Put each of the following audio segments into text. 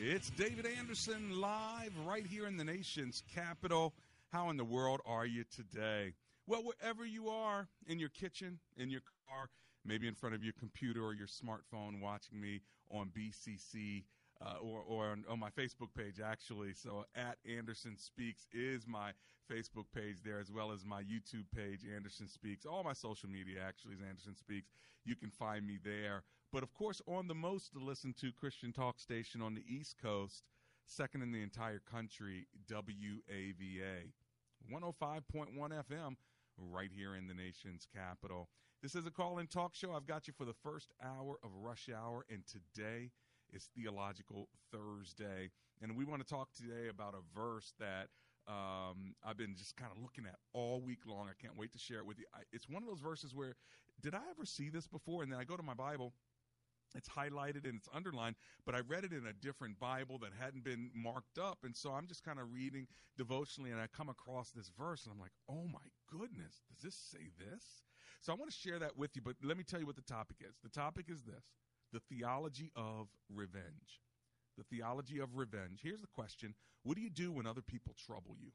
It's David Anderson live right here in the nation's capital. How in the world are you today? Well, wherever you are, in your kitchen, in your car, maybe in front of your computer or your smartphone, watching me on BCC uh, or, or on, on, my Facebook page, actually. So, at Anderson Speaks is my Facebook page there, as well as my YouTube page, Anderson Speaks. All my social media, actually, is Anderson Speaks. You can find me there. But of course, on the most to listen to Christian talk station on the East Coast, second in the entire country, WAVA. 105.1 FM, right here in the nation's capital. This is a call in talk show. I've got you for the first hour of rush hour, and today is Theological Thursday. And we want to talk today about a verse that um, I've been just kind of looking at all week long. I can't wait to share it with you. I, it's one of those verses where, did I ever see this before? And then I go to my Bible it's highlighted and it's underlined, but I read it in a different Bible that hadn't been marked up. And so I'm just kind of reading devotionally and I come across this verse and I'm like, oh my goodness, does this say this? So I want to share that with you, but let me tell you what the topic is. The topic is this the theology of revenge. The theology of revenge. Here's the question What do you do when other people trouble you?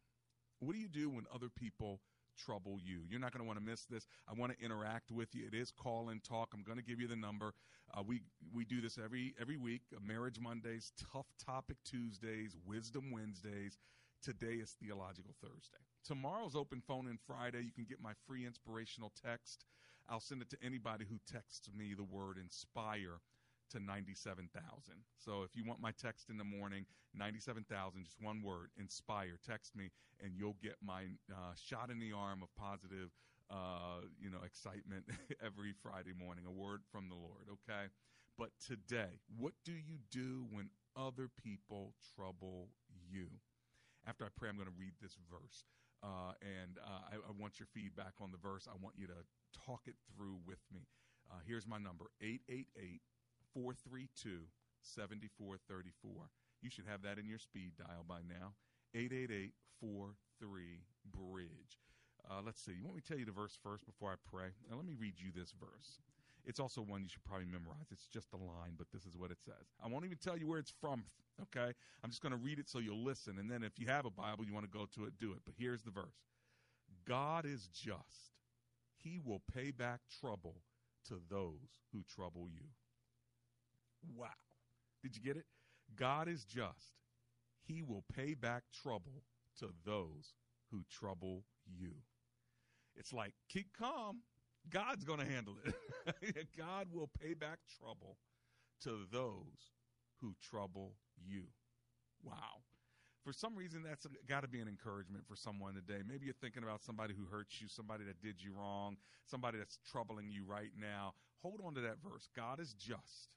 What do you do when other people trouble you. You're not going to want to miss this. I want to interact with you. It is call and talk. I'm going to give you the number. Uh, we we do this every every week. Uh, Marriage Mondays, Tough Topic Tuesdays, Wisdom Wednesdays. Today is Theological Thursday. Tomorrow's Open Phone and Friday. You can get my free inspirational text. I'll send it to anybody who texts me the word inspire to 97,000. So if you want my text in the morning, 97,000, just one word, inspire, text me, and you'll get my uh, shot in the arm of positive, uh, you know, excitement every Friday morning, a word from the Lord, okay? But today, what do you do when other people trouble you? After I pray, I'm going to read this verse. Uh, and uh, I, I, want your feedback on the verse. I want you to talk it through with me. Uh, here's my number 888 432 7434. You should have that in your speed dial by now. 888 43 Bridge. Uh, let's see. You want me to tell you the verse first before I pray? Now, let me read you this verse. It's also one you should probably memorize. It's just a line, but this is what it says. I won't even tell you where it's from, okay? I'm just going to read it so you'll listen. And then if you have a Bible, you want to go to it, do it. But here's the verse God is just, He will pay back trouble to those who trouble you. Wow. Did you get it? God is just. He will pay back trouble to those who trouble you. It's like, keep calm. God's going to handle it. God will pay back trouble to those who trouble you. Wow. For some reason, that's got to be an encouragement for someone today. Maybe you're thinking about somebody who hurt you, somebody that did you wrong, somebody that's troubling you right now. Hold on to that verse. God is just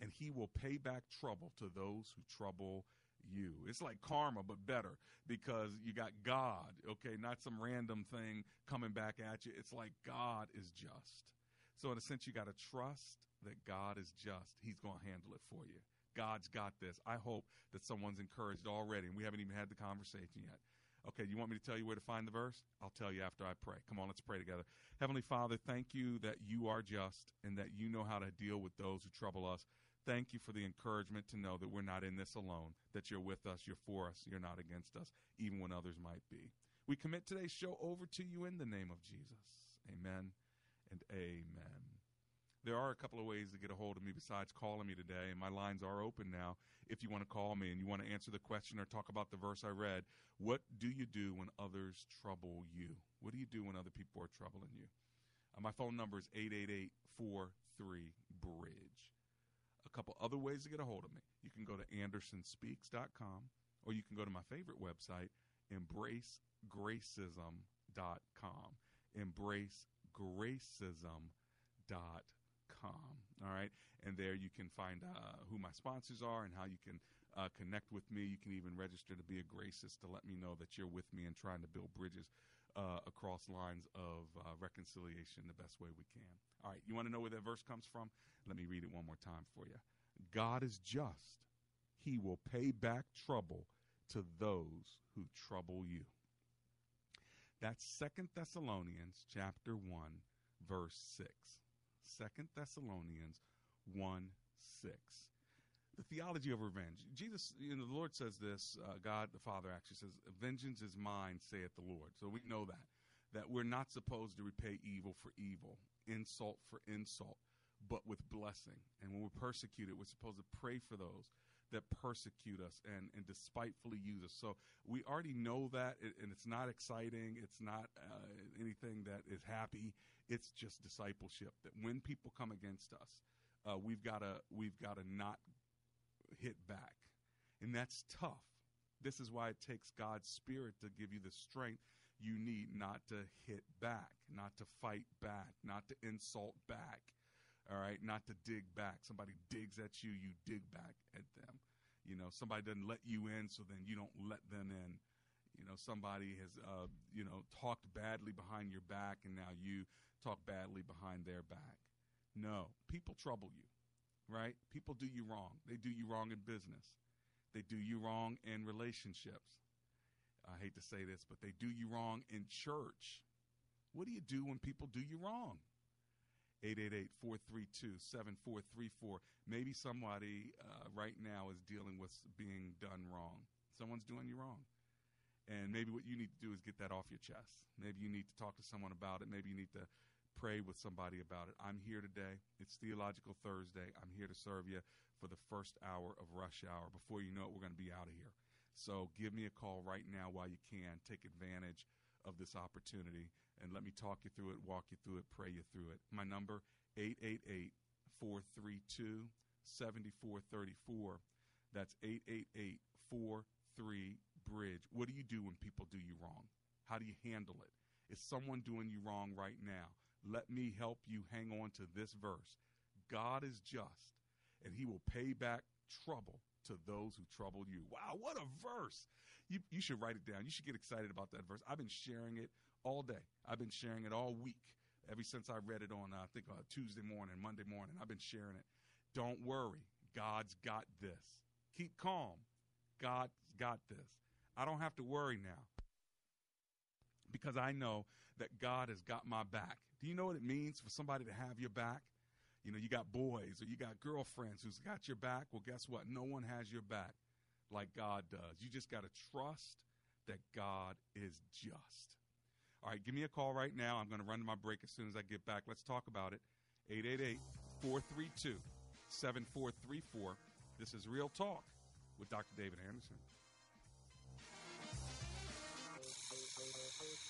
and he will pay back trouble to those who trouble you. It's like karma, but better because you got God, okay, not some random thing coming back at you. It's like God is just. So, in a sense, you got to trust that God is just. He's going to handle it for you. God's got this. I hope that someone's encouraged already, and we haven't even had the conversation yet Okay, you want me to tell you where to find the verse? I'll tell you after I pray. Come on, let's pray together. Heavenly Father, thank you that you are just and that you know how to deal with those who trouble us. Thank you for the encouragement to know that we're not in this alone, that you're with us, you're for us, you're not against us, even when others might be. We commit today's show over to you in the name of Jesus. Amen and amen. There are a couple of ways to get a hold of me besides calling me today, and my lines are open now. If you want to call me and you want to answer the question or talk about the verse I read, what do you do when others trouble you? What do you do when other people are troubling you? Uh, my phone number is 888 43 Bridge. A couple other ways to get a hold of me. You can go to andersonspeaks.com or you can go to my favorite website, embracegracism.com. Embracegracism.com. All right. And there you can find uh, who my sponsors are and how you can uh, connect with me. You can even register to be a gracist to let me know that you're with me and trying to build bridges uh, across lines of uh, reconciliation the best way we can. All right. You want to know where that verse comes from? Let me read it one more time for you. God is just, He will pay back trouble to those who trouble you. That's Second Thessalonians chapter 1 verse 6. Second Thessalonians 1 6. The theology of revenge. Jesus, you know, the Lord says this, uh, God the Father actually says, Vengeance is mine, saith the Lord. So we know that. That we're not supposed to repay evil for evil, insult for insult, but with blessing. And when we're persecuted, we're supposed to pray for those that persecute us and, and despitefully use us. So we already know that, and it's not exciting. It's not uh, anything that is happy. It's just discipleship. That when people come against us, uh, we've got to we've got to not hit back, and that's tough. This is why it takes God's Spirit to give you the strength you need not to hit back, not to fight back, not to insult back all right, not to dig back. Somebody digs at you, you dig back at them. You know, somebody doesn't let you in, so then you don't let them in. You know, somebody has, uh, you know, talked badly behind your back, and now you talk badly behind their back. No, people trouble you, right? People do you wrong. They do you wrong in business. They do you wrong in relationships. I hate to say this, but they do you wrong in church. What do you do when people do you wrong? 888-432-7434. Maybe somebody uh, right now is dealing with being done wrong. Someone's doing you wrong. And maybe what you need to do is get that off your chest. Maybe you need to talk to someone about it. Maybe you need to pray with somebody about it. I'm here today. It's Theological Thursday. I'm here to serve you for the first hour of rush hour. Before you know it, we're going to be out of here. So give me a call right now while you can. Take advantage of this opportunity and let me talk you through it, walk you through it, pray you through it. My number 888-432-7434. That's 888-43 bridge. What do you do when people do you wrong? How do you handle it? Is someone doing you wrong right now? Let me help you hang on to this verse. God is just, and he will pay back trouble to those who trouble you. Wow, what a verse. You, you should write it down. You should get excited about that verse. I've been sharing it all day. I've been sharing it all week ever since I read it on, uh, I think, uh, Tuesday morning, Monday morning. I've been sharing it. Don't worry. God's got this. Keep calm. God's got this. I don't have to worry now because I know that God has got my back. Do you know what it means for somebody to have your back? You know, you got boys or you got girlfriends who's got your back. Well, guess what? No one has your back like God does. You just got to trust that God is just. All right, give me a call right now. I'm going to run to my break as soon as I get back. Let's talk about it. 888 432 7434. This is Real Talk with Dr. David Anderson.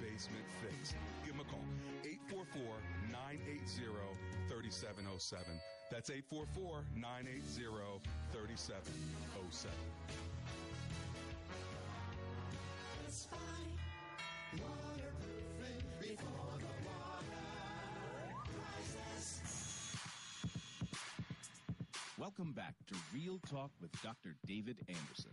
basement fix. Give them a call. 844 980 3707. That's 844 980 3707. Welcome back to Real Talk with Dr. David Anderson.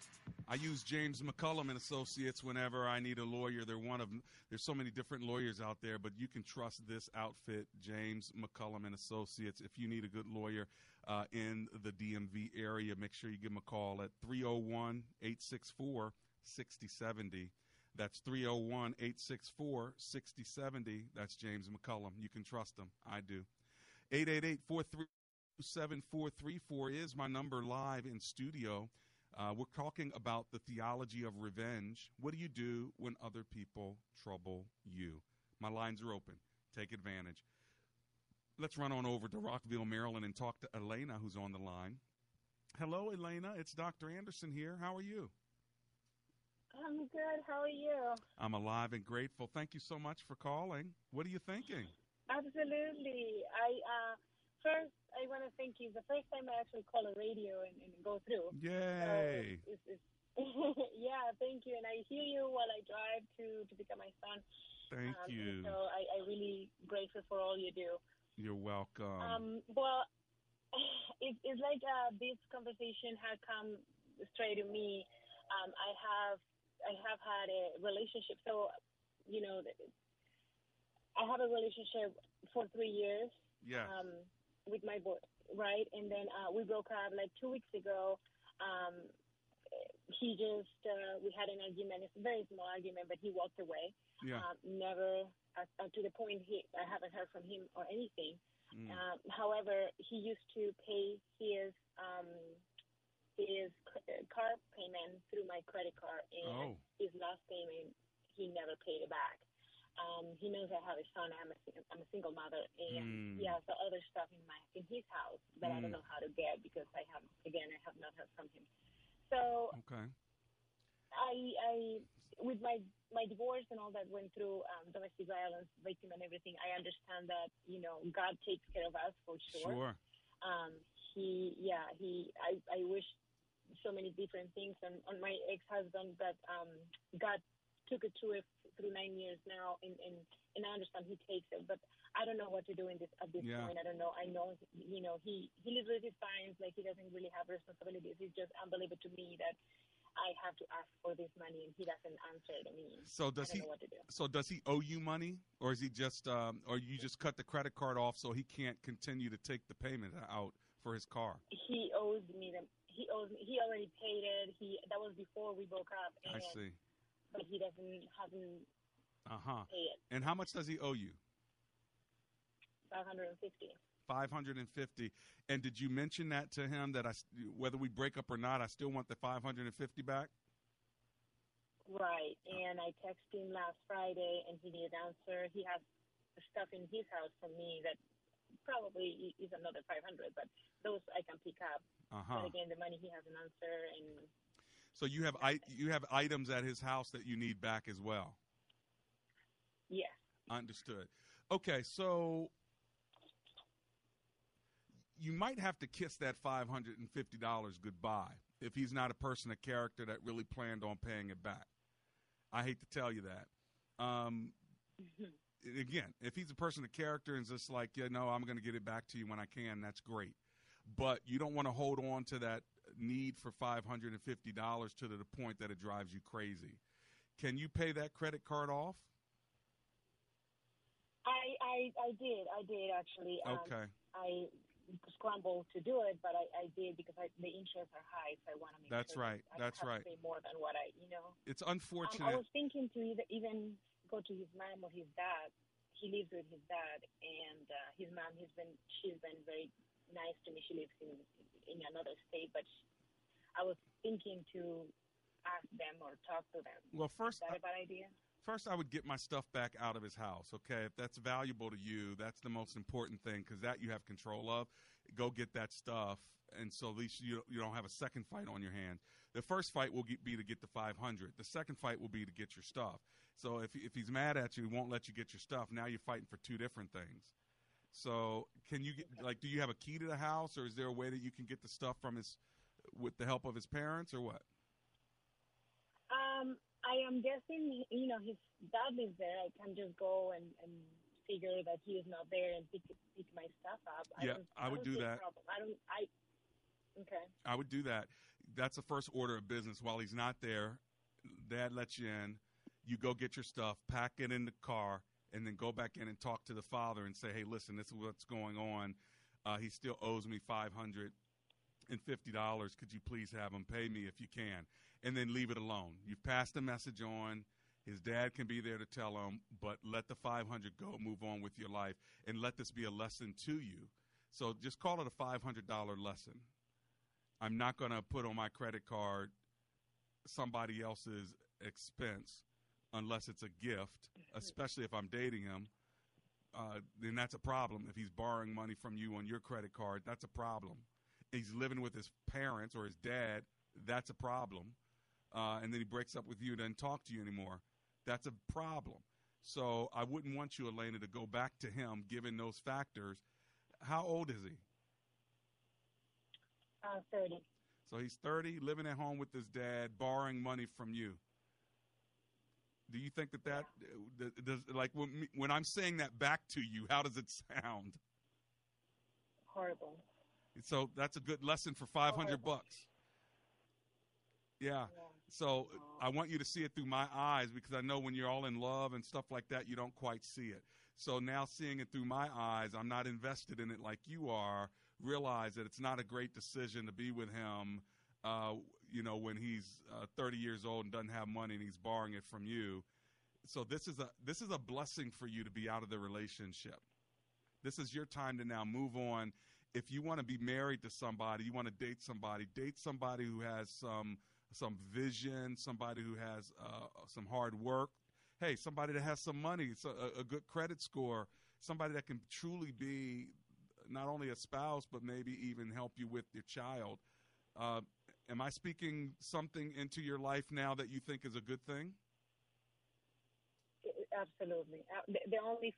I use James McCollum and Associates whenever I need a lawyer. They're one of there's so many different lawyers out there, but you can trust this outfit, James McCollum and Associates. If you need a good lawyer uh, in the DMV area, make sure you give them a call at 301-864-6070. That's 301-864-6070. That's James McCollum. You can trust them. I do. 888-437-7434 is my number live in studio. Uh, we're talking about the theology of revenge. What do you do when other people trouble you? My lines are open. Take advantage. Let's run on over to Rockville, Maryland, and talk to Elena, who's on the line. Hello, Elena. It's Dr. Anderson here. How are you? I'm good. How are you? I'm alive and grateful. Thank you so much for calling. What are you thinking? Absolutely. I uh, first I want to thank you. The first time I actually call a radio and, and go through. Yay! So it's, it's, yeah, thank you. And I hear you while I drive to to pick up my son. Thank um, you. So I, I really grateful for all you do. You're welcome. Um, well, it, it's like uh, this conversation had come straight to me. Um, I have I have had a relationship. So, you know, I have a relationship for three years. Yes. Um, with my boy, right? And then uh, we broke up like two weeks ago. Um, he just uh, we had an argument. It's a very small argument, but he walked away. Yeah. Um, never uh, uh, to the point he I haven't heard from him or anything. Mm. Um, however, he used to pay his um, his car payment through my credit card, and Oh. his last payment he never paid it back. Um, he knows I have a son. I'm a, I'm a single mother, and Mm. he has the other stuff in my in his house that I don't Mm. know how to get because I have again I have not heard from him. So Okay. I I with my my divorce and all that went through um, domestic violence, victim and everything. I understand that you know God takes care of us for sure. Sure. Um, he yeah he I I wish so many different things and on my ex husband that um God took it through it through nine years now and and and I understand he takes it but I don't know what to do in this at this Yeah. point I don't know I know you know he he lives with his parents like he doesn't really have responsibilities it's just unbelievable to me that I have to ask for this money and he doesn't answer to me So does I don't he? know what to do So does he owe you money, or is he just, um, or you just cut the credit card off so he can't continue to take the payment out for his car? he owes me the he owes me, he already paid it. He that was before we broke up. And, I see. But he doesn't hasn't Uh huh. And how much does he owe you? Five hundred and fifty. 550 and did you mention that to him that I whether we break up or not I still want the 550 back Right. And I texted him last Friday, and he didn't answer. He has stuff in his house for me that probably is another five hundred, but those I can pick up. uh-huh But again, the money he hasn't answered, and so you have I, you have items at his house that you need back as well yes. Understood. Okay, so you might have to kiss that five hundred and fifty dollars goodbye if he's not a person of character that really planned on paying it back. I hate to tell you that. Um, again, if he's a person of character and just like, yeah, no, I'm going to get it back to you when I can, that's great. But you don't want to hold on to that need for five hundred and fifty dollars to the point that it drives you crazy. Can you pay that credit card off? I, I I did I did actually. Um, Okay. I scrambled to do it, but I, I did because I, the interests are high, so I want to make That's sure right. that That's right. pay more than what I you know. It's Um, I unfortunate. was thinking to either even go to his mom or his dad. He lives with his dad, and uh, his mom He's been she's been very nice to me. She lives in in another state, but she, I was thinking to ask them or talk to them. well, first, Is that a bad idea? first I would get my stuff back out of his house. Okay, if that's valuable to you, that's the most important thing because that you have control of. Go get that stuff, and so at least you you don't have a second fight on your hands. The first fight will get, be to get the 500. The second fight will be to get your stuff. So if if he's mad at you, he won't let you get your stuff. Now you're fighting for two different things. So can you get like? Do you have a key to the house, or is there a way that you can get the stuff from his with the help of his parents, or what? Um, I am guessing, you know, his dad is there. I can just go and, and figure that he is not there and pick pick my stuff up. Yeah, don't, I would do that. Problem. I don't. I. Okay. I would do that. That's the first order of business. While he's not there, dad lets you in. You go get your stuff, pack it in the car, and then go back in and talk to the father and say, "Hey, listen, this is what's going on. Uh, he still owes me five hundred and fifty dollars. Could you please have him pay me if you can?" And then leave it alone. You've passed the message on. His dad can be there to tell him, but let the five hundred go. Move on with your life, and let this be a lesson to you. So just call it a five hundred dollar lesson. I'm not going to put on my credit card somebody else's expense unless it's a gift, especially if I'm dating him. Uh, then that's a problem. If he's borrowing money from you on your credit card, that's a problem. He's living with his parents or his dad, that's a problem. Uh, and then he breaks up with you, and doesn't talk to you anymore. That's a problem. So I wouldn't want you, Elena, to go back to him given those factors. How old is he? Uh, thirty. So he's 30, living at home with his dad, borrowing money from you. Do you think that that uh, does like when when I'm saying that back to you, how does it sound? Horrible. So that's a good lesson for 500 bucks. Yeah. So I want you to see it through my eyes because I know when you're all in love and stuff like that, you don't quite see it. So now seeing it through my eyes, I'm not invested in it like you are. Realize that it's not a great decision to be with him, uh, you know, when he's uh, 30 years old and doesn't have money and he's borrowing it from you. So this is a this is a blessing for you to be out of the relationship. This is your time to now move on. If you want to be married to somebody, you want to date somebody, date somebody who has some some vision, somebody who has uh, some hard work. Hey, somebody that has some money, so a, a good credit score, somebody that can truly be not only a spouse but maybe even help you with your child. Uh, am I speaking something into your life now that you think is a good thing? Absolutely. Uh, The, only,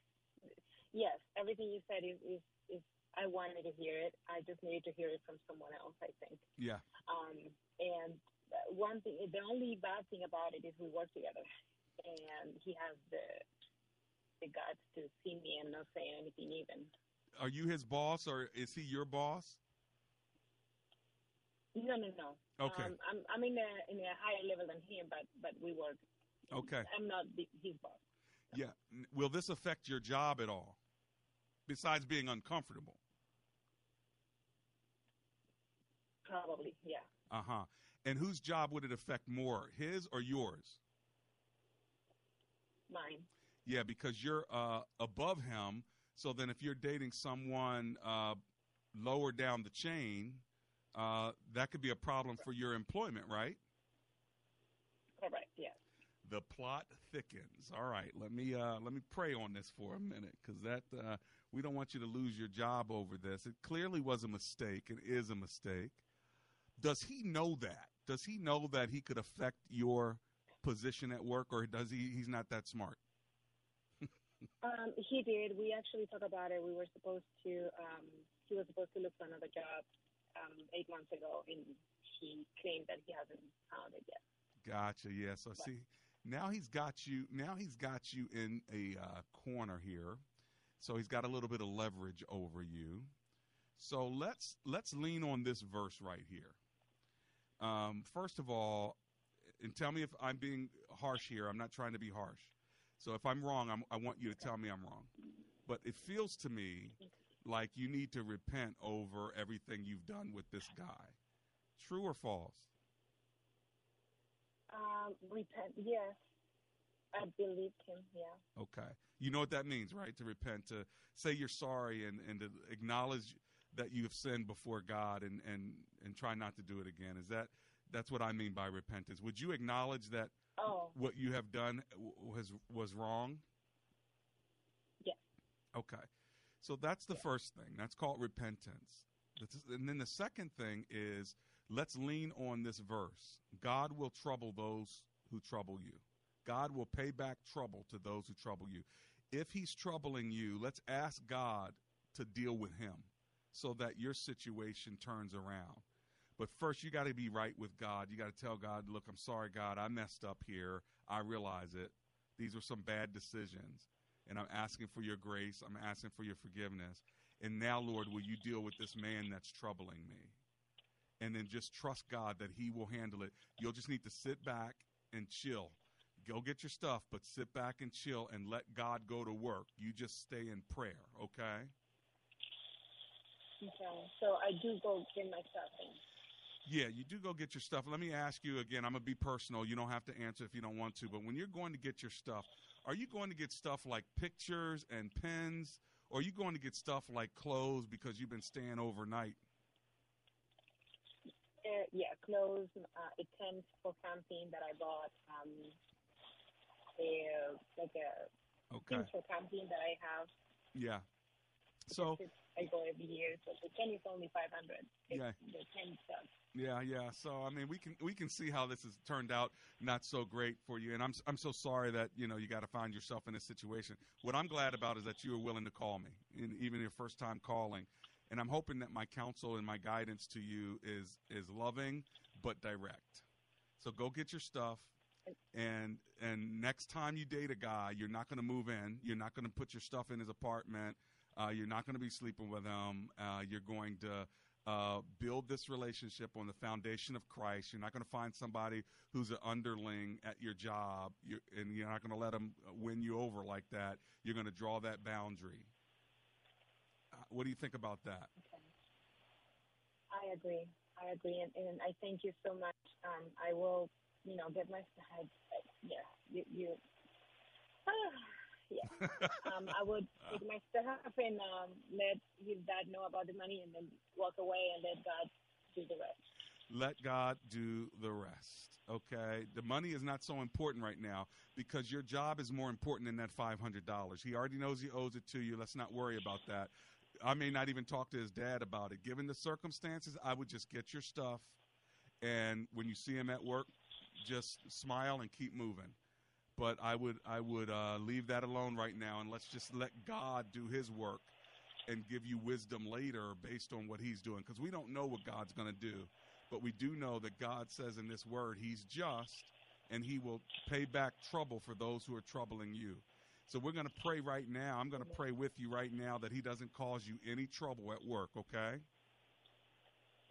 yes, everything you said is, is, is, I wanted to hear it. I just needed to hear it from someone else, I think. Yeah. Um, and one thing, the only bad thing about it is we work together, and he has the the guts to see me and not say anything even. Are you his boss or is he your boss? No, no, no. Okay. Um, I'm I'm in a in a higher level than him, but but we work. Okay. I'm not his boss. Yeah. Will this affect your job at all? Besides being uncomfortable. Probably, yeah. Uh huh. And whose job would it affect more, his or yours? Mine. Yeah, because you're uh, above him. So then, if you're dating someone uh, lower down the chain, uh, that could be a problem for your employment, right? Correct. Yes. The plot thickens. All right, let me uh, let me pray on this for a minute because that uh, we don't want you to lose your job over this. It clearly was a mistake. It is a mistake. Does he know that? Does he know that he could affect your position at work, or does he? He's not that smart. um, he did. We actually talked about it. We were supposed to. Um, he was supposed to look for another job um, eight months ago, and he claimed that he hasn't found it yet. Gotcha. Yeah. So but. see, now he's got you. Now he's got you in a uh, corner here. So he's got a little bit of leverage over you. So let's let's lean on this verse right here. Um, first of all, and tell me if I'm being harsh here. I'm not trying to be harsh. So if I'm wrong, I'm, i want you to tell me I'm wrong. But it feels to me like you need to repent over everything you've done with this guy. True or false? Um, repent, yes. I believed him, yeah. Okay. You know what that means, right? To repent, to say you're sorry and, and to acknowledge that you have sinned before God and, and, and try not to do it again. Is that that's what I mean by repentance? Would you acknowledge that oh. what you have done was was wrong? Yes. Okay. So that's the first thing. That's called repentance. And then the second thing is let's lean on this verse. God will trouble those who trouble you. God will pay back trouble to those who trouble you. If he's troubling you, let's ask God to deal with him so that your situation turns around. But first, you got to be right with God. You got to tell God, look, I'm sorry, God, I messed up here. I realize it. These were some bad decisions. And I'm asking for your grace. I'm asking for your forgiveness. And now, Lord, will you deal with this man that's troubling me? And then just trust God that he will handle it. You'll just need to sit back and chill. Go get your stuff, but sit back and chill and let God go to work. You just stay in prayer, okay? Okay. So I do go get my stuff in. Yeah, you do go get your stuff. Let me ask you again. I'm gonna be personal. You don't have to answer if you don't want to. But when you're going to get your stuff, are you going to get stuff like pictures and pens, or are you going to get stuff like clothes because you've been staying overnight? Uh, yeah, clothes, uh, a tent for camping that I bought, um, a, like a okay. things for camping that I have. Yeah. So I go every year, so the tent is only five hundred. Yeah. The tent stuff. Yeah, yeah. So I mean, we can we can see how this has turned out not so great for you, and I'm I'm so sorry that you know you got to find yourself in this situation. What I'm glad about is that you were willing to call me, in, even your first time calling, and I'm hoping that my counsel and my guidance to you is is loving but direct. So go get your stuff, and and next time you date a guy, you're not going to move in. You're not going to put your stuff in his apartment. Uh, you're not going to be sleeping with him. Uh, you're going to uh, build this relationship on the foundation of Christ. You're not going to find somebody who's an underling at your job, you're, and you're not going to let them win you over like that. You're going to draw that boundary. Uh, what do you think about that? Okay. I agree. I agree, and, and I thank you so much. Um, I will, you know, get my head. Yeah, you. you yeah. um, I would take my stuff and um, let his dad know about the money and then walk away and let God do the rest. Let God do the rest. Okay. The money is not so important right now because your job is more important than that $500. He already knows he owes it to you. Let's not worry about that. I may not even talk to his dad about it. Given the circumstances, I would just get your stuff. And when you see him at work, just smile and keep moving but I would I would uh, leave that alone right now, and let's just let God do His work and give you wisdom later based on what He's doing, because we don't know what God's going to do, but we do know that God says in this Word He's just, and He will pay back trouble for those who are troubling you. So we're going to pray right now. I'm going to pray with you right now that He doesn't cause you any trouble at work. Okay.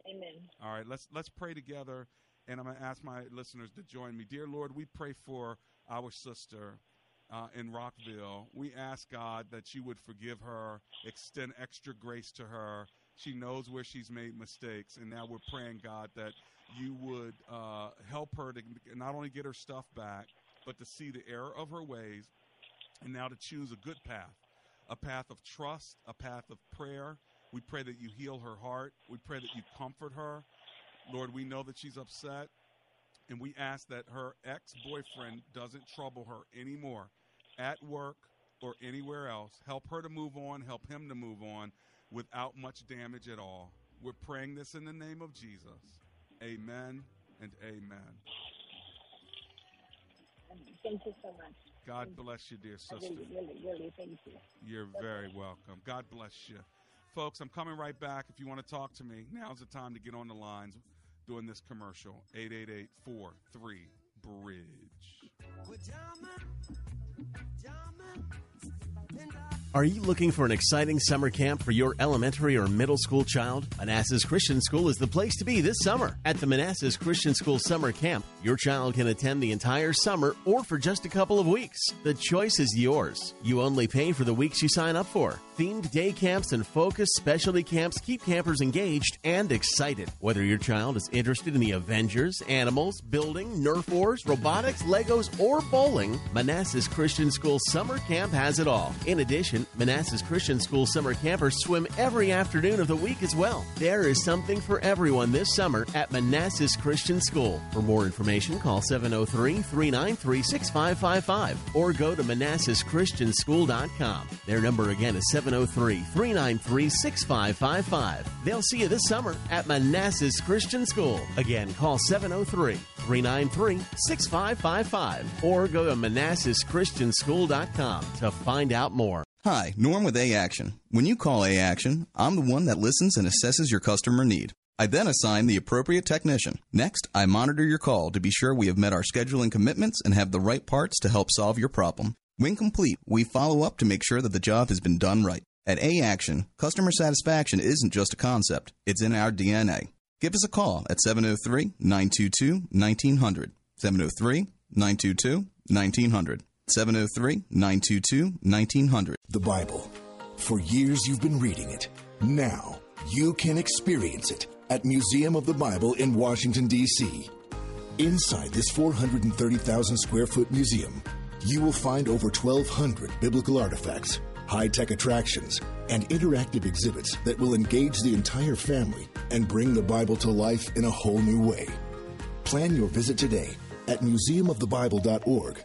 Amen. All right. Let's let's pray together, and I'm going to ask my listeners to join me. Dear Lord, we pray for our sister uh, in Rockville. We ask God that you would forgive her, extend extra grace to her. She knows where she's made mistakes, and now we're praying, God, that you would uh, help her to not only get her stuff back, but to see the error of her ways, and now to choose a good path, a path of trust, a path of prayer. We pray that you heal her heart. We pray that you comfort her. Lord, we know that she's upset, and we ask that her ex boyfriend doesn't trouble her anymore at work or anywhere else. Help her to move on, help him to move on without much damage at all. We're praying this in the name of Jesus. Amen and amen. Thank you so much. God bless you, dear sister. Really, really, really, thank you. You're very welcome. God bless you. Folks, I'm coming right back. If you want to talk to me, now's the time to get on the lines doing this commercial. 888 43 Bridge. Are you looking for an exciting summer camp for your elementary or middle school child? Manassas Christian School is the place to be this summer. At the Manassas Christian School Summer Camp, your child can attend the entire summer or for just a couple of weeks. The choice is yours. You only pay for the weeks you sign up for. Themed day camps and focused specialty camps keep campers engaged and excited. Whether your child is interested in the Avengers, animals, building, Nerf wars, robotics, Legos, or bowling, Manassas Christian School Summer Camp has it all. In addition, Manassas Christian School summer campers swim every afternoon of the week as well. There is something for everyone this summer at Manassas Christian School. For more information, call 703 393 6555 or go to ManassasChristianschool.com. Their number again is 703 393 6555. They'll see you this summer at Manassas Christian School. Again, call 703 393 6555 or go to ManassasChristianschool.com to find out more. Hi, Norm with A Action. When you call A Action, I'm the one that listens and assesses your customer need. I then assign the appropriate technician. Next, I monitor your call to be sure we have met our scheduling commitments and have the right parts to help solve your problem. When complete, we follow up to make sure that the job has been done right. At A Action, customer satisfaction isn't just a concept, it's in our DNA. Give us a call at 703 922 1900. 703 922 1900. 703 922 1900. The Bible. For years you've been reading it. Now you can experience it at Museum of the Bible in Washington, D.C. Inside this 430,000 square foot museum, you will find over 1,200 biblical artifacts, high tech attractions, and interactive exhibits that will engage the entire family and bring the Bible to life in a whole new way. Plan your visit today at museumofthebible.org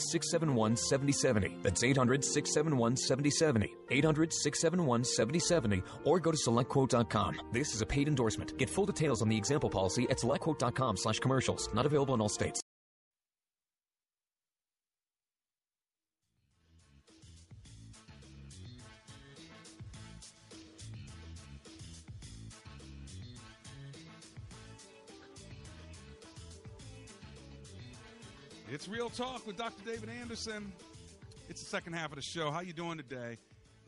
671 7070. That's 800 671 7070. 800 671 7070 or go to selectquote.com. This is a paid endorsement. Get full details on the example policy at selectquote.com slash commercials. Not available in all states. It's Real Talk with Dr. David Anderson. It's the second half of the show. How you doing today?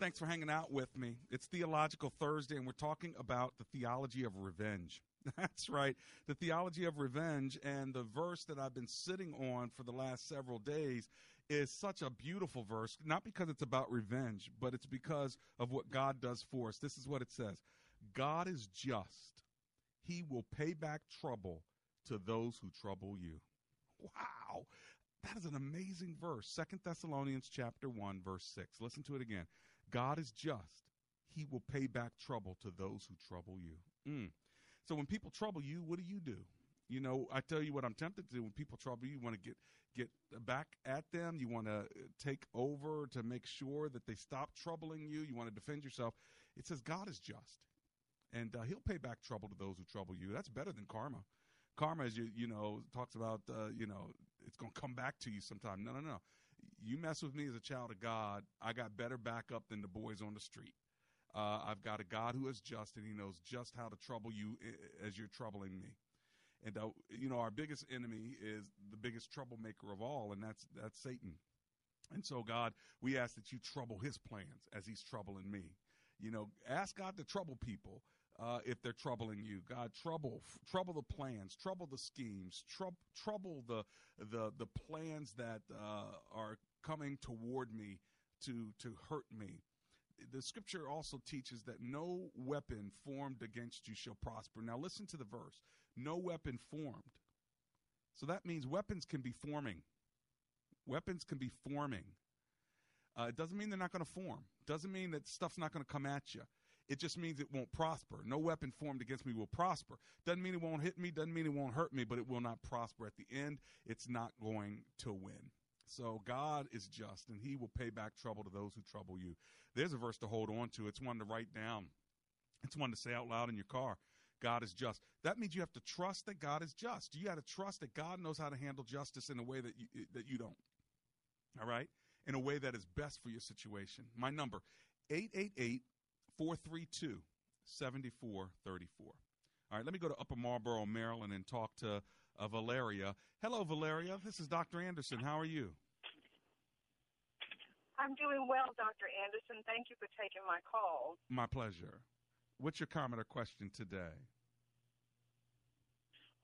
Thanks for hanging out with me. It's Theological Thursday, and we're talking about the theology of revenge. That's right, the theology of revenge. And the verse that I've been sitting on for the last several days is such a beautiful verse, not because it's about revenge, but it's because of what God does for us. This is what it says God is just, He will pay back trouble to those who trouble you. Wow. That is an amazing verse. Second Thessalonians chapter 1 verse 6. Listen to it again. God is just. He will pay back trouble to those who trouble you. Mm. So when people trouble you, what do you do? You know, I tell you what I'm tempted to do when people trouble you, you want to get get back at them. You want to take over to make sure that they stop troubling you. You want to defend yourself. It says God is just, and uh, He'll pay back trouble to those who trouble you. That's better than karma. Karma, as you you know, talks about uh, you know it's going to come back to you sometime. No, no, no. You mess with me as a child of God, I got better backup than the boys on the street. Uh, I've got a God who is just, and He knows just how to trouble you as you're troubling me. And uh, you know, our biggest enemy is the biggest troublemaker of all, and that's that's Satan. And so, God, we ask that you trouble his plans as he's troubling me. You know, ask God to trouble people uh, if they're troubling you. God, trouble, trouble the plans, trouble the schemes, trou- trouble the the the plans that uh, are coming toward me to to hurt me. The scripture also teaches that no weapon formed against you shall prosper. Now, listen to the verse no weapon formed. So that means weapons can be forming. Weapons can be forming. Uh, it doesn't mean they're not going to form. Doesn't mean that stuff's not going to come at you. It just means it won't prosper. No weapon formed against me will prosper. Doesn't mean it won't hit me. Doesn't mean it won't hurt me, but it will not prosper. At the end, it's not going to win. So God is just, and He will pay back trouble to those who trouble you. There's a verse to hold on to. It's one to write down. It's one to say out loud in your car. God is just. That means you have to trust that God is just. You got to trust that God knows how to handle justice in a way that you, eh, that you don't. All right? In a way that is best for your situation. My number 888 432 7434. All right, let me go to Upper Marlboro, Maryland, and talk to uh, Valeria. Hello, Valeria. This is Dr. Anderson. How are you? I'm doing well, Dr. Anderson. Thank you for taking my call. My pleasure. What's your comment or question today?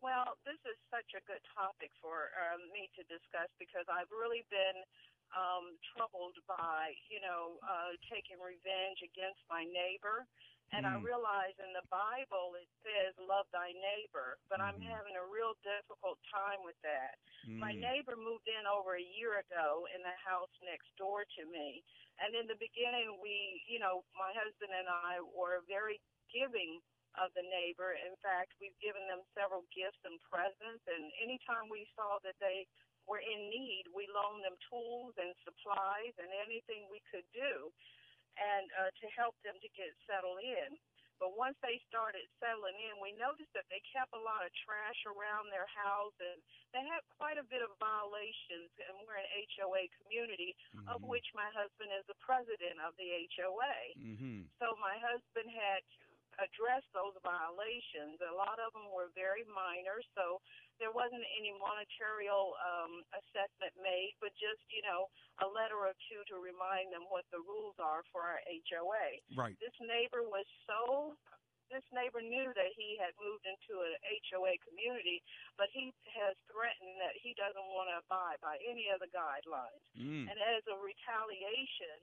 Well, this is such a good topic for um, me to discuss because I've really been um, troubled by, you know, uh, taking revenge against my neighbor. And mm. I realize in the Bible it says, love thy neighbor, but mm. I'm mm-hmm. having a real difficult time with that. Mm. My neighbor moved in over a year ago in the house next door to me. And in the beginning, we, you know, my husband and I were very giving of the neighbor. In fact, we've given them several gifts and presents, and anytime we saw that they were in need, we loaned them tools and supplies and anything we could do, and uh, to help them to get settled in. But once they started settling in, we noticed that they kept a lot of trash around their house and they had quite a bit of violations. And we're an HOA community, mm-hmm. of which my husband is the president of the HOA. Mm-hmm. So my husband had to address those violations. A lot of them were very minor, so there wasn't any monetary um, assessment made, but just you know a letter or two to remind them what the rules are for our HOA. Right. This neighbor was so this neighbor knew that he had moved into an HOA community, but he has threatened that he doesn't want to abide by any of the guidelines. Mm. And as a retaliation,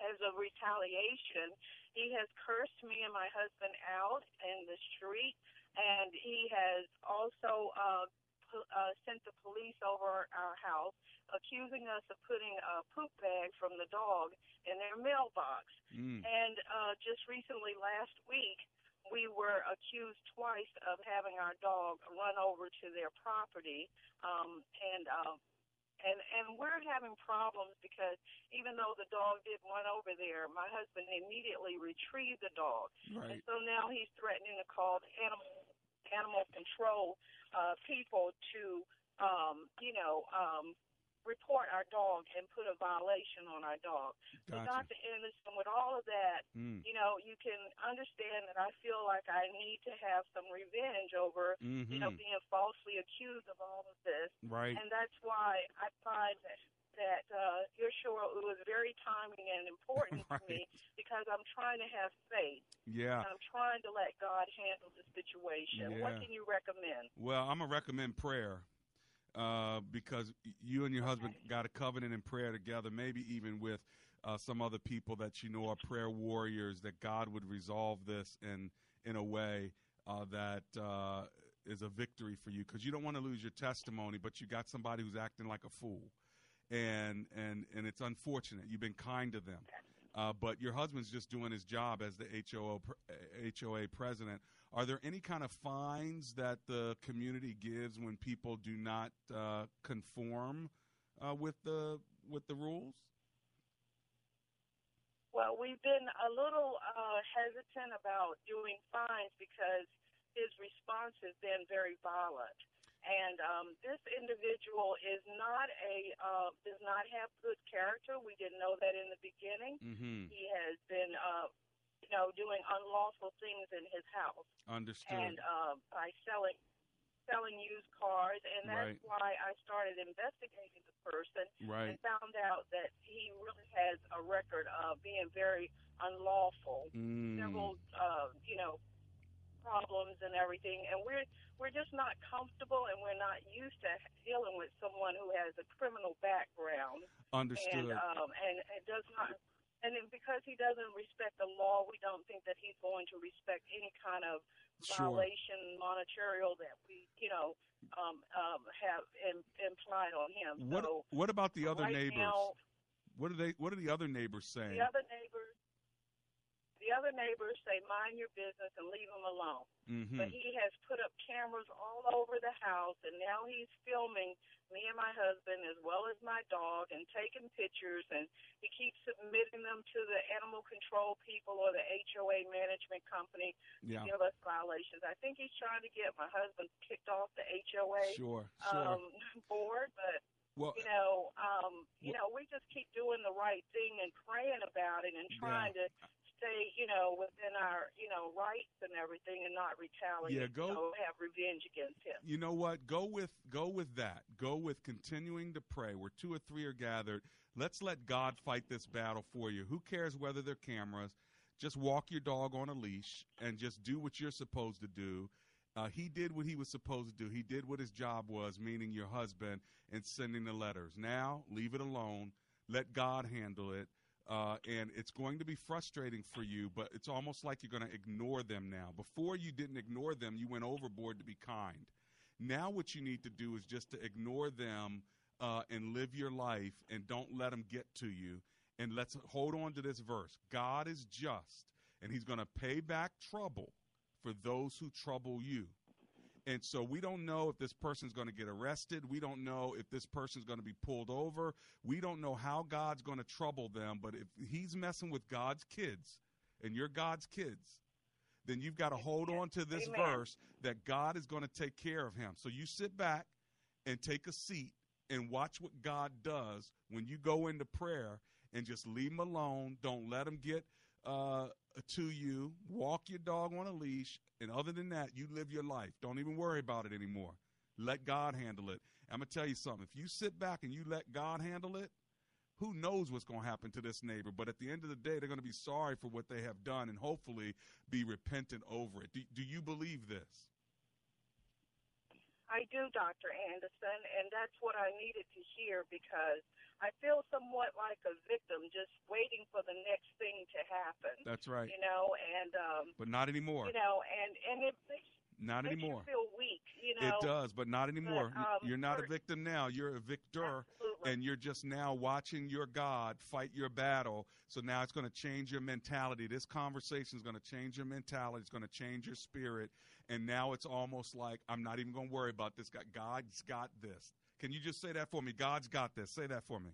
as a retaliation, he has cursed me and my husband out in the street, and he has also uh, uh, sent the police over our house, accusing us of putting a poop bag from the dog in their mailbox. Mm. And uh, just recently, last week, we were accused twice of having our dog run over to their property um, and uh, and and we're having problems because even though the dog did run over there, my husband immediately retrieved the dog, right. and so now he's threatening to call the animal animal control uh, people to um, you know um, report our dog and put a violation on our dog. Gotcha. So, Dr. Anderson, with all of that, mm. you know, you can understand that I feel like I need to have some revenge over, mm-hmm. you know, mm-hmm. being falsely accused of all of this. Right. And that's why I find that that uh, your show it was very timing and important right. to me because I'm trying to have faith. Yeah. I'm trying to let God handle the situation. Yeah. What can you recommend? Well, I'm gonna recommend prayer uh, because you and your husband got a covenant in prayer together, maybe even with uh, some other people that you know are prayer warriors, that God would resolve this in in a way uh, that uh, is a victory for you, because you don't want to lose your testimony, but you got somebody who's acting like a fool, and and and it's unfortunate. You've been kind to them. Uh, but your husband's just doing his job as the HOA, HOA president. Are there any kind of fines that the community gives when people do not uh, conform uh, with the with the rules? Well, we've been a little uh, hesitant about doing fines because his response has been very violent. And um, this individual is not a uh, does not have good character. We didn't know that in the beginning. Mm-hmm. He has been, uh, you know, doing unlawful things in his house. Understood. And uh, by selling selling used cars, and that's Right. why I started investigating the person Right. and found out that he really has a record of being very unlawful. Mm. Several, uh, you know, problems and everything, and we're we're just not comfortable, and we're not used to dealing with someone who has a criminal background. Understood. And um, and it does not. And then because he doesn't respect the law, we don't think that he's going to respect any kind of Sure. violation monetarial that we, you know, um, um, have in, implied on him. What so What about the other right neighbors? now, what are they? What are the other neighbors saying? the other neighbors, the other neighbors say, "Mind your business and leave him alone." Mhm. But he has put up cameras all over the house, and now he's filming me and my husband as well as my dog, and taking pictures. And he keeps submitting them to the animal control people or the HOA management company Yeah. to give us violations. I think he's trying to get my husband kicked off the HOA Sure, sure. um, board, but Well- you know, um, you know, we just keep doing the right thing and praying about it and trying to stay, you know, within our, you know, rights and everything and not retaliate. Yeah, go- know, have revenge against him. You know what? Go with go with that. Go with continuing to pray. Where two or three are gathered, let's let God fight this battle for you. Who cares whether they're cameras? Just walk your dog on a leash and just do what you're supposed to do. Uh, he did what he was supposed to do. He did what his job was, meaning your husband, and sending the letters. Now, leave it alone. Let God handle it. Uh, and it's going to be frustrating for you, but it's almost like you're going to ignore them now. Before you didn't ignore them, you went overboard to be kind. Now, what you need to do is just to ignore them uh, and live your life and don't let them get to you. And let's hold on to this verse God is just, and he's going to pay back trouble for those who trouble you. And so we don't know if this person's going to get arrested. We don't know if this person's going to be pulled over. We don't know how God's going to trouble them. But if he's messing with God's kids and you're God's kids, then you've got to hold on to this Amen. verse that God is going to take care of him. So you sit back and take a seat and watch what God does when you go into prayer and just leave him alone. Don't let him get uh, to you. Walk your dog on a leash. And other than that, you live your life. Don't even worry about it anymore. Let God handle it. I'm going to tell you something. If you sit back and you let God handle it, who knows what's going to happen to this neighbor? But at the end of the day, they're going to be sorry for what they have done and hopefully be repentant over it. Do, do you believe this? I do, Dr. Anderson, and that's what I needed to hear because I feel somewhat like a victim just waiting for the next thing to happen. That's right. You know, and um But not anymore. You know, and and it makes, Not makes anymore. you feel weak, you know. It does, but not anymore. But, um, you're not a victim now. You're a victor, and you're just now watching your God fight your battle. So now it's going to change your mentality. This conversation is going to change your mentality. It's going to change your spirit. And now it's almost like I'm not even going to worry about this. guy. God's got this. Can you just say that for me? God's got this. Say that for me.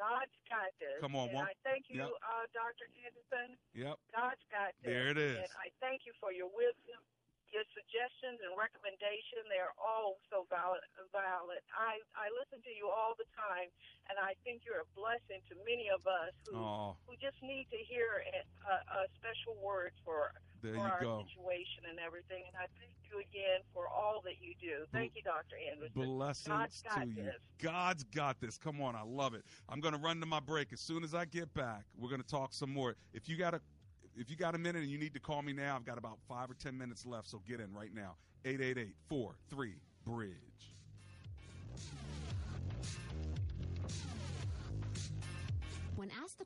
God's got this. Come on, and one- I thank you, Yep. uh, Dr. Anderson. Yep. God's got this. There it is. And I thank you for your wisdom, your suggestions and recommendation. They're all so valid. valid. I, I listen to you all the time, and I think you're a blessing to many of us who, who just need to hear a, a, a special word for, There for you our go. situation and everything. And I thank you again for all that you do. Thank you, Dr. Anderson. Blessings God's got to you. this. God's got this. Come on, I love it. I'm going to run to my break. As soon as I get back, we're going to talk some more. If you got a if you got a minute and you need to call me now, I've got about 5 or 10 minutes left, so get in right now. 888-43 bridge.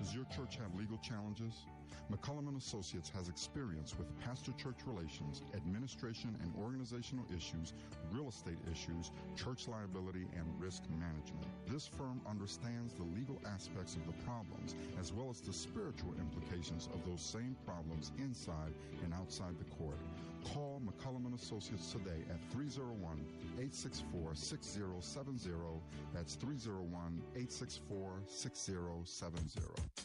Does your church have legal challenges? McCollum and Associates has experience with pastor-church relations, administration and organizational issues, real estate issues, church liability, and risk management. This firm understands the legal aspects of the problems as well as the spiritual implications of those same problems inside and outside the court. Call McCollum and Associates today at 301-864-6070. That's 301-864-6070.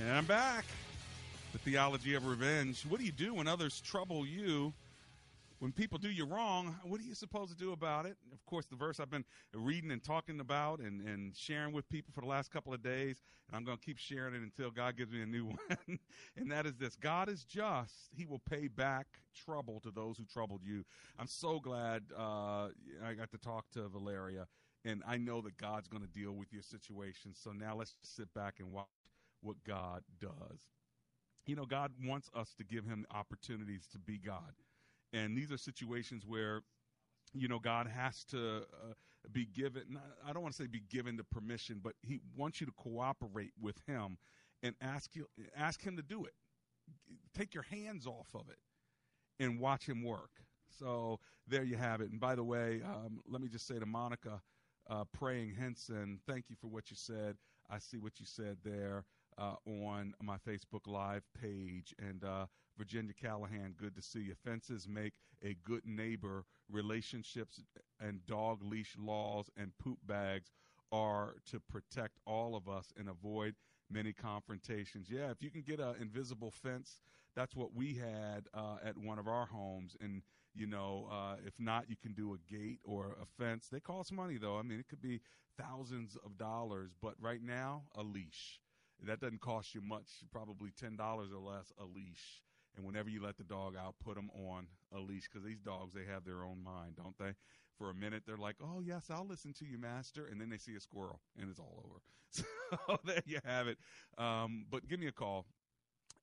And I'm back. The theology of revenge. What do you do when others trouble you? When people do you wrong, what are you supposed to do about it? Of course, the verse I've been reading and talking about and, and sharing with people for the last couple of days, and I'm going to keep sharing it until God gives me a new one. and that is this God is just. He will pay back trouble to those who troubled you. I'm so glad uh, I got to talk to Valeria, and I know that God's going to deal with your situation. So now let's sit back and watch what God does. You know, God wants us to give him opportunities to be God. And these are situations where, you know, God has to uh, be given, I don't want to say be given the permission, but he wants you to cooperate with him and ask you, ask him to do it. Take your hands off of it and watch him work. So there you have it. And by the way, um, let me just say to Monica, uh, praying Henson, thank you for what you said. I see what you said there uh, on my Facebook Live page. And uh, Virginia Callahan, good to see you. Fences make a good neighbor. Relationships and dog leash laws and poop bags are to protect all of us and avoid many confrontations. Yeah, if you can get an invisible fence, that's what we had uh, at one of our homes. And, you know, uh, if not, you can do a gate or a fence. They cost money, though. I mean, it could be thousands of dollars. But right now, a leash. That doesn't cost you much, probably $10 or less a leash. And whenever you let the dog out, put them on a leash because these dogs, they have their own mind, don't they? For a minute, they're like, oh, yes, I'll listen to you, master. And then they see a squirrel and it's all over. So there you have it. Um, but give me a call.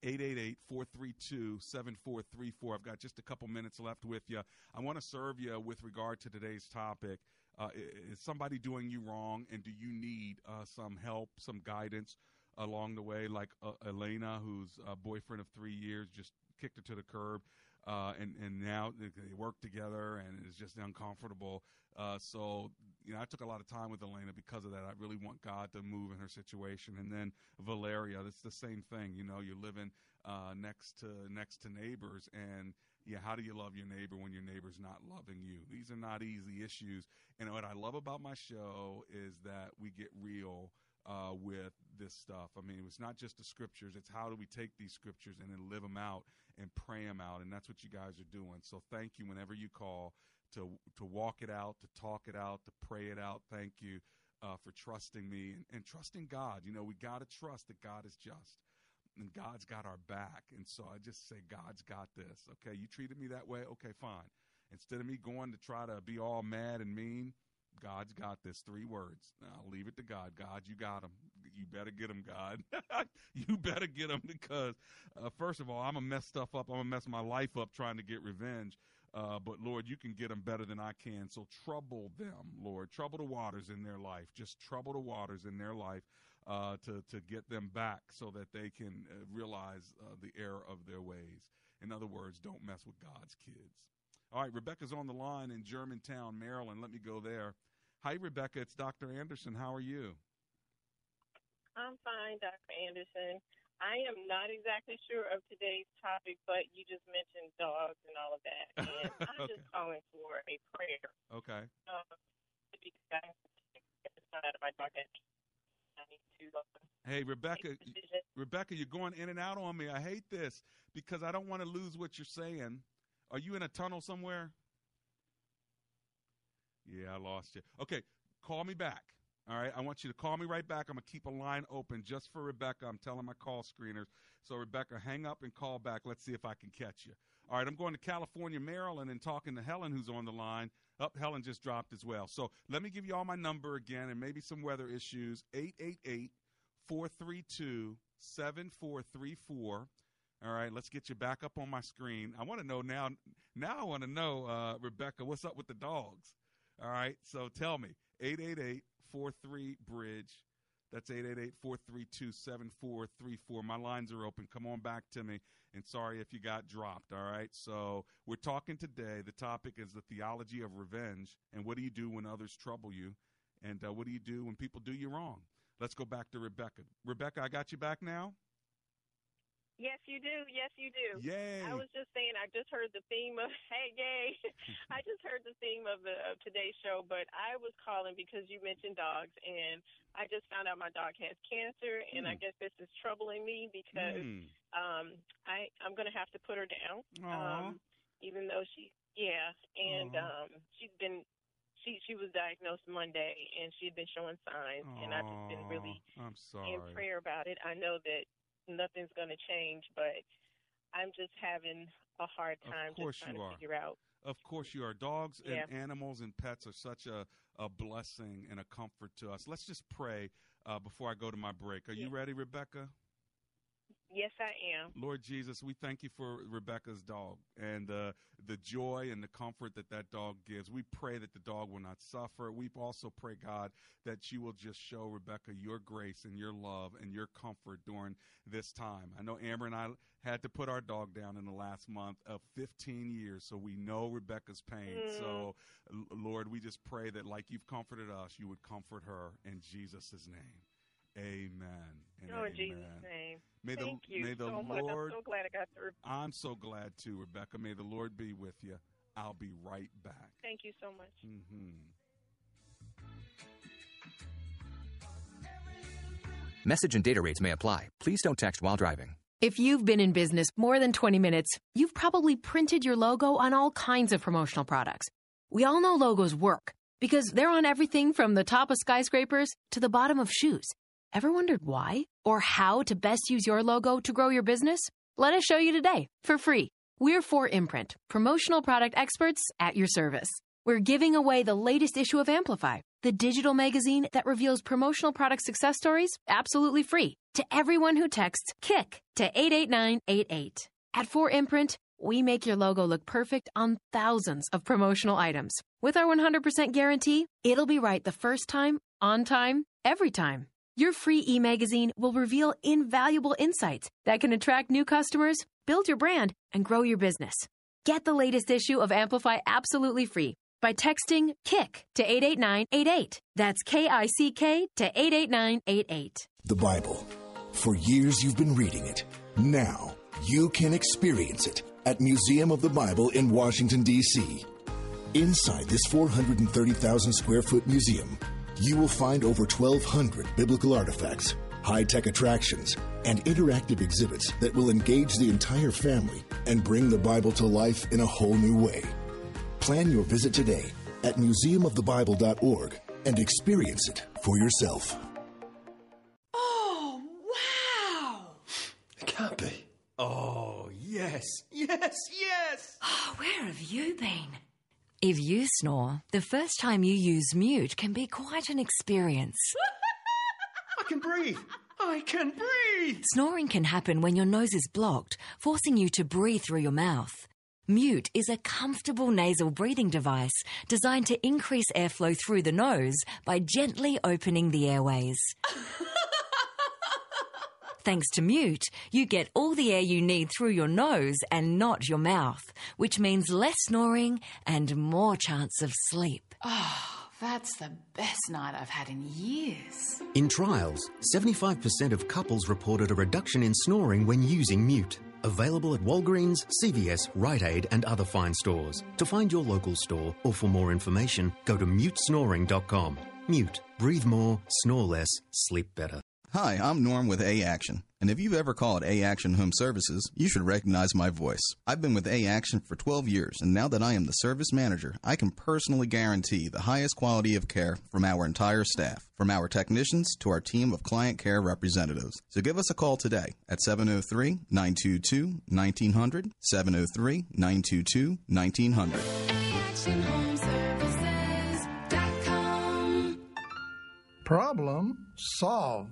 888-432-7434. I've got just a couple minutes left with you. I want to serve you with regard to today's topic. Uh, is somebody doing you wrong, and do you need uh, some help, some guidance along the way? Like uh, Elena, whose boyfriend of three years just kicked her to the curb, uh, and and now they work together, and it's just uncomfortable. Uh, so you know, I took a lot of time with Elena because of that. I really want God to move in her situation. And then Valeria, it's the same thing. You know, you're living uh, next to next to neighbors, and yeah, how do you love your neighbor when your neighbor's not loving you? These are not easy issues. And what I love about my show is that we get real uh, with this stuff. I mean, it's not just the scriptures, it's how do we take these scriptures and then live them out and pray them out. And that's what you guys are doing. So thank you whenever you call to, to walk it out, to talk it out, to pray it out. Thank you uh, for trusting me and, and trusting God. You know, we got to trust that God is just and God's got our back. And so I just say, God's got this. Okay, you treated me that way. Okay, fine. Instead of me going to try to be all mad and mean, God's got this. Three words. I'll leave it to God. God, you got him. You better get him, God. you better get him because, uh, first of all, I'm going to mess stuff up. I'm going to mess my life up trying to get revenge. Uh, but Lord, you can get them better than I can. So trouble them, Lord. Trouble the waters in their life. Just trouble the waters in their life uh, to to get them back, so that they can uh, realize uh, the error of their ways. In other words, don't mess with God's kids. All right, Rebecca's on the line in Germantown, Maryland. Let me go there. Hi, Rebecca. It's Dr. Anderson. How are you? I'm fine, Dr. Anderson. I am not exactly sure of today's topic, but you just mentioned dogs and all of that. And I'm Okay. just calling for a prayer. Okay. Um, because it's not out of my dog. I need to. Uh, Hey, Rebecca, Rebecca, you're going in and out on me. I hate this because I don't want to lose what you're saying. Are you in a tunnel somewhere? Yeah, I lost you. Okay, call me back. All right, I want you to call me right back. I'm gonna keep a line open just for Rebecca. I'm telling my call screeners. So Rebecca, hang up and call back. Let's see if I can catch you. All right, I'm going to California, Maryland, and talking to Helen, who's on the line. Up, Helen just dropped as well. So let me give you all my number again, and maybe some weather issues. 888 432 7434. All right, let's get you back up on my screen. I want to know now. Now I want to know, uh, Rebecca, what's up with the dogs? All right, so tell me 888 43 Bridge. That's 888 432 7434. My lines are open. Come on back to me. And sorry if you got dropped. All right. So we're talking today. The topic is the theology of revenge. And what do you do when others trouble you? And uh, what do you do when people do you wrong? Let's go back to Rebecca. Rebecca, I got you back now? Yes, you do. Yes, you do. Yay. I was just saying, I just heard the theme of, hey, yay. I just heard the theme of, the, of today's show, but I was calling because you mentioned dogs, and I just found out my dog has cancer, and I Hmm. guess this is troubling me because Hmm. um, I, I'm going to have to put her down. Aw. Um, even though she, yeah, and um, she's been, she she was diagnosed Monday, and she had been showing signs, and I've just been really I'm sorry. in prayer about it. I know that nothing's going to change, but I'm just having a hard time Of course you to are. figure out. Of course you are. Dogs Yeah. and animals and pets are such a, a blessing and a comfort to us. Let's just pray uh, before I go to my break. Are you ready, Rebecca? Yes, I am. Lord Jesus, we thank you for Rebecca's dog and uh, the joy and the comfort that that dog gives. We pray that the dog will not suffer. We also pray, God, that you will just show Rebecca your grace and your love and your comfort during this time. I know Amber and I had to put our dog down in the last month of 15 years, so we know Rebecca's pain. Mm. So, Lord, we just pray that like you've comforted us, you would comfort her in Jesus' name. Amen. And Oh, in. Jesus' name. May the, Thank you may the so much. I'm so glad I got through. I'm so glad too, Rebecca. May the Lord be with you. I'll be right back. Thank you so much. Mm-hmm. Message and data rates may apply. Please don't text while driving. If you've been in business more than 20 minutes, you've probably printed your logo on all kinds of promotional products. We all know logos work because they're on everything from the top of skyscrapers to the bottom of shoes. Ever wondered why or how to best use your logo to grow your business? Let us show you today for free. We're 4Imprint, promotional product experts at your service. We're giving away the latest issue of Amplify, the digital magazine that reveals promotional product success stories absolutely free to everyone who texts KICK to 88988. At 4Imprint, we make your logo look perfect on thousands of promotional items. With our 100% guarantee, it'll be right the first time, on time, every time. Your free e magazine will reveal invaluable insights that can attract new customers, build your brand, and grow your business. Get the latest issue of Amplify absolutely free by texting KICK to 88988. That's K I C K to 88988. The Bible. For years you've been reading it. Now you can experience it at Museum of the Bible in Washington, D.C. Inside this 430,000 square foot museum, you will find over 1,200 biblical artifacts, high tech attractions, and interactive exhibits that will engage the entire family and bring the Bible to life in a whole new way. Plan your visit today at museumofthebible.org and experience it for yourself. Oh, wow! It can't be. Oh, yes, yes, yes! Oh, where have you been? If you snore, the first time you use mute can be quite an experience. I can breathe. I can breathe. Snoring can happen when your nose is blocked, forcing you to breathe through your mouth. Mute is a comfortable nasal breathing device designed to increase airflow through the nose by gently opening the airways. Thanks to Mute, you get all the air you need through your nose and not your mouth, which means less snoring and more chance of sleep. Oh, that's the best night I've had in years. In trials, 75% of couples reported a reduction in snoring when using Mute. Available at Walgreens, CVS, Rite Aid, and other fine stores. To find your local store or for more information, go to mutesnoring.com. Mute. Breathe more, snore less, sleep better. Hi, I'm Norm with A Action. And if you've ever called A Action Home Services, you should recognize my voice. I've been with A Action for 12 years, and now that I am the service manager, I can personally guarantee the highest quality of care from our entire staff, from our technicians to our team of client care representatives. So give us a call today at 703 922 1900, 703 922 1900. Problem solved.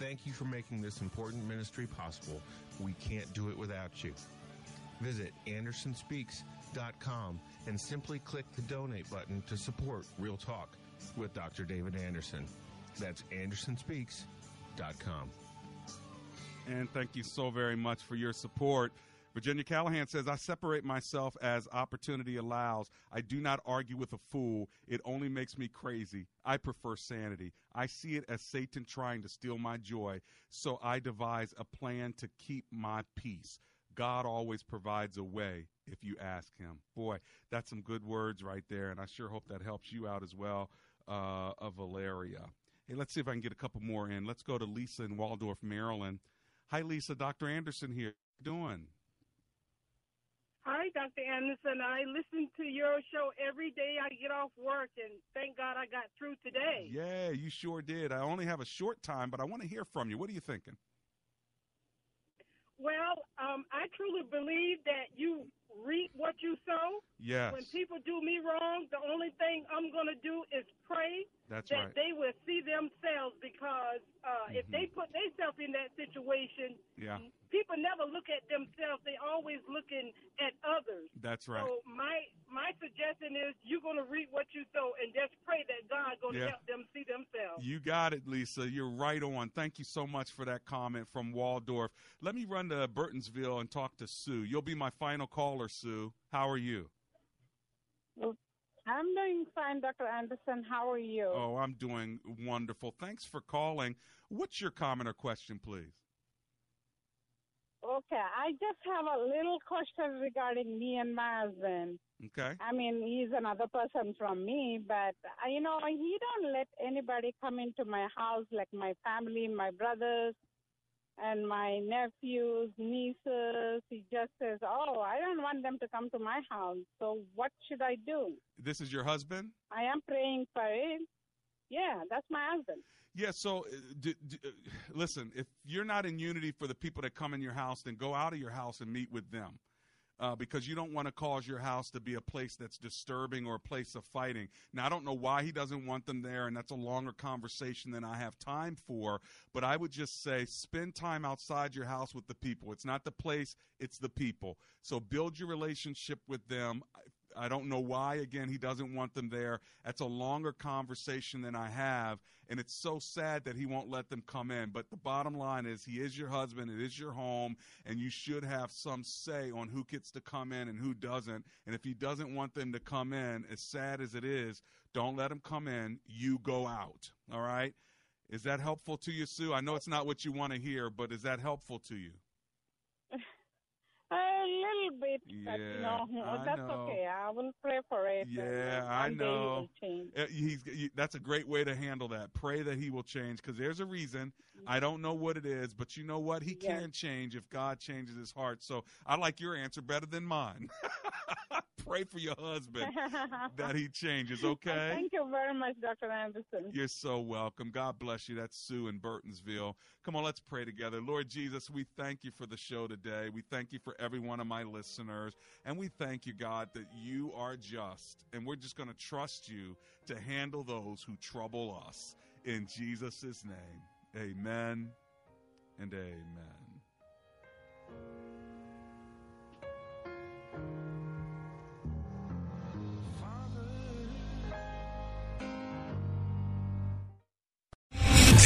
Thank you for making this important ministry possible. We can't do it without you. Visit AndersonSpeaks.com and simply click the donate button to support Real Talk with Dr. David Anderson. That's AndersonSpeaks.com. And thank you so very much for your support. Virginia Callahan says, I separate myself as opportunity allows. I do not argue with a fool. It only makes me crazy. I prefer sanity. I see it as Satan trying to steal my joy, so I devise a plan to keep my peace. God always provides a way if you ask Him. Boy, that's some good words right there, and I sure hope that helps you out as well, uh, of Valeria. Hey, let's see if I can get a couple more in. Let's go to Lisa in Waldorf, Maryland. Hi, Lisa. Dr. Anderson here. Doing? Hi, Dr. Anderson. I listen to your show every day I get off work, and thank God I got through today. Yeah, you sure did. I only have a short time, but I want to hear from you. What are you thinking? Well, um, I truly believe that you reap what you sow. Yes. When people do me wrong, the only thing I'm going to do is pray That's that right. they will see themselves because uh, if Mm-hmm. they put themselves in that situation, Yeah, people never look at themselves. They always looking at others. that's right. So my my suggestion is you're going to reap what you sow, and just pray that God going to Yeah. help them see themselves. You got it, Lisa. You're right on. Thank you so much for that comment from Waldorf. Let me run to Burtonsville and talk to Sue. You'll be my final caller, Sue. How are you? I'm doing fine, Dr. Anderson. How are you? Oh, I'm doing wonderful. Thanks for calling. What's your comment or question, please? Okay, I just have a little question regarding me and my husband. Okay. I mean, he's another person from me, but uh, you know, he don't let anybody come into my house, like my family, my brothers, and my nephews, nieces. He just says, "Oh, I don't want them to come to my house." So, what should I do? This is your husband? I am praying for it. Yeah, that's my husband. Yeah, so uh, d- d- uh, listen, if you're not in unity for the people that come in your house, then go out of your house and meet with them. Uh, because you don't want to cause your house to be a place that's disturbing or a place of fighting. Now, I don't know why he doesn't want them there, and that's a longer conversation than I have time for. But I would just say spend time outside your house with the people. It's not the place, it's the people. So build your relationship with them. I don't know why, again, he doesn't want them there. That's a longer conversation than I have. And it's so sad that he won't let them come in. But the bottom line is, he is your husband, it is your home, and you should have some say on who gets to come in and who doesn't. And if he doesn't want them to come in, as sad as it is, don't let them come in. You go out. All right? Is that helpful to you, Sue? I know it's not what you want to hear, but is that helpful to you? A little bit, but you know, I that's know. okay. I will pray for it. Yeah, I he know. Uh, He's you- that's a great way to handle that. Pray that he will change because there's a reason. I don't know what it is, but you know what? He Yes. can change if God changes his heart. So I like your answer better than mine. Pray for your husband that he changes. Okay. Thank you very much, Dr. Anderson. You're so welcome. God bless you. That's Sue in Burtonsville. Come on, let's pray together. Lord Jesus, we thank you for the show today. We thank you for every one of my listeners. And we thank you, God, that you are just. And we're just going to trust you to handle those who trouble us. In Jesus' name, amen and amen.